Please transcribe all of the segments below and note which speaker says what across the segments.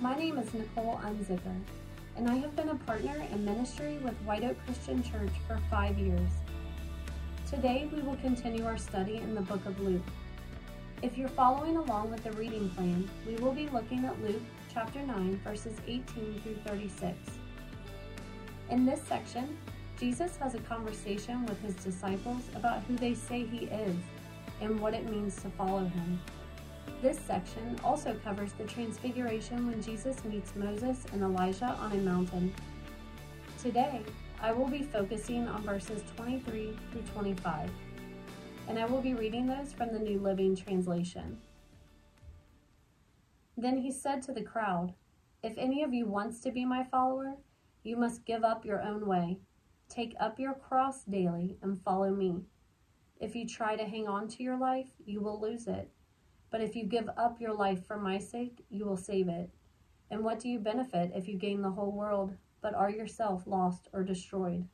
Speaker 1: Nicole Unzicker, and I have been a partner in ministry with White Oak Christian Church for five years. Today we will continue our study in the book of Luke. If you're following along with the reading plan, we will be looking at Luke chapter 9, verses 18 through 36. In this section, Jesus has a conversation with his disciples about who they say he is and what it means to follow him. This section also covers the transfiguration when Jesus meets Moses and Elijah on a mountain. Today, I will be focusing on verses 23 through 25, and I will be reading those from the New Living Translation. Then he said to the crowd, If any of you wants to be my follower, you must give up your own way. Take up your cross daily and follow me. If you try to hang on to your life, you will lose it. But if you give up your life for my sake, you will save it. And what do you benefit if you gain the whole world, but are yourself lost or destroyed?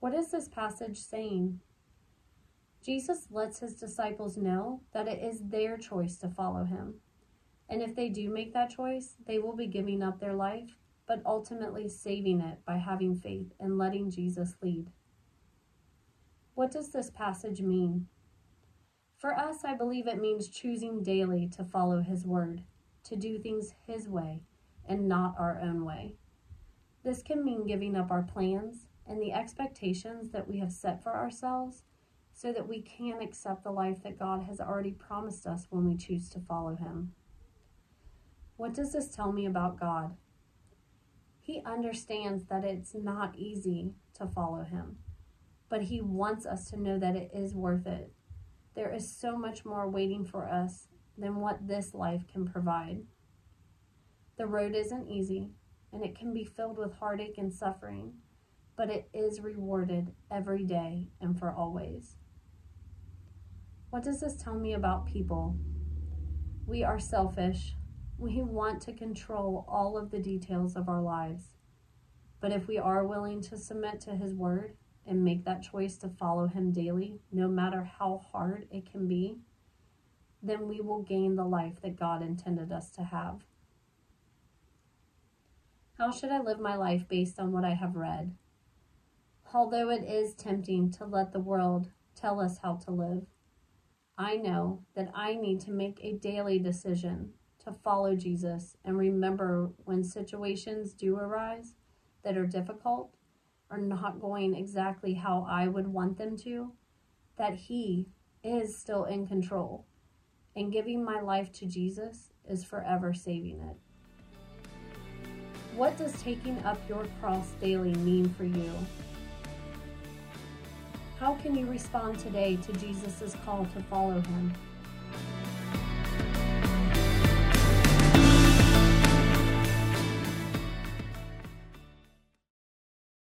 Speaker 1: What is this passage saying? Jesus lets his disciples know that it is their choice to follow him. And if they do make that choice, they will be giving up their life, but ultimately saving it by having faith and letting Jesus lead. What does this passage mean? For us, I believe it means choosing daily to follow His word, to do things His way and not our own way. This can mean giving up our plans and the expectations that we have set for ourselves so that we can accept the life that God has already promised us when we choose to follow Him. What does this tell me about God? He understands that it's not easy to follow Him, but He wants us to know that it is worth it there is so much more waiting for us than what this life can provide. The road isn't easy, and it can be filled with heartache and suffering, but it is rewarded every day and for always. What does this tell me about people? We are selfish. We want to control all of the details of our lives. But if we are willing to submit to His Word and make that choice to follow Him daily, no matter how hard it can be, then we will gain the life that God intended us to have. How should I live my life based on what I have read? Although it is tempting to let the world tell us how to live, I know that I need to make a daily decision to follow Jesus and remember when situations do arise that are difficult are not going exactly how I would want them to, that He is still in control. And giving my life to Jesus is forever saving it. What does taking up your cross daily mean for you? How can you respond today to Jesus' call to follow Him?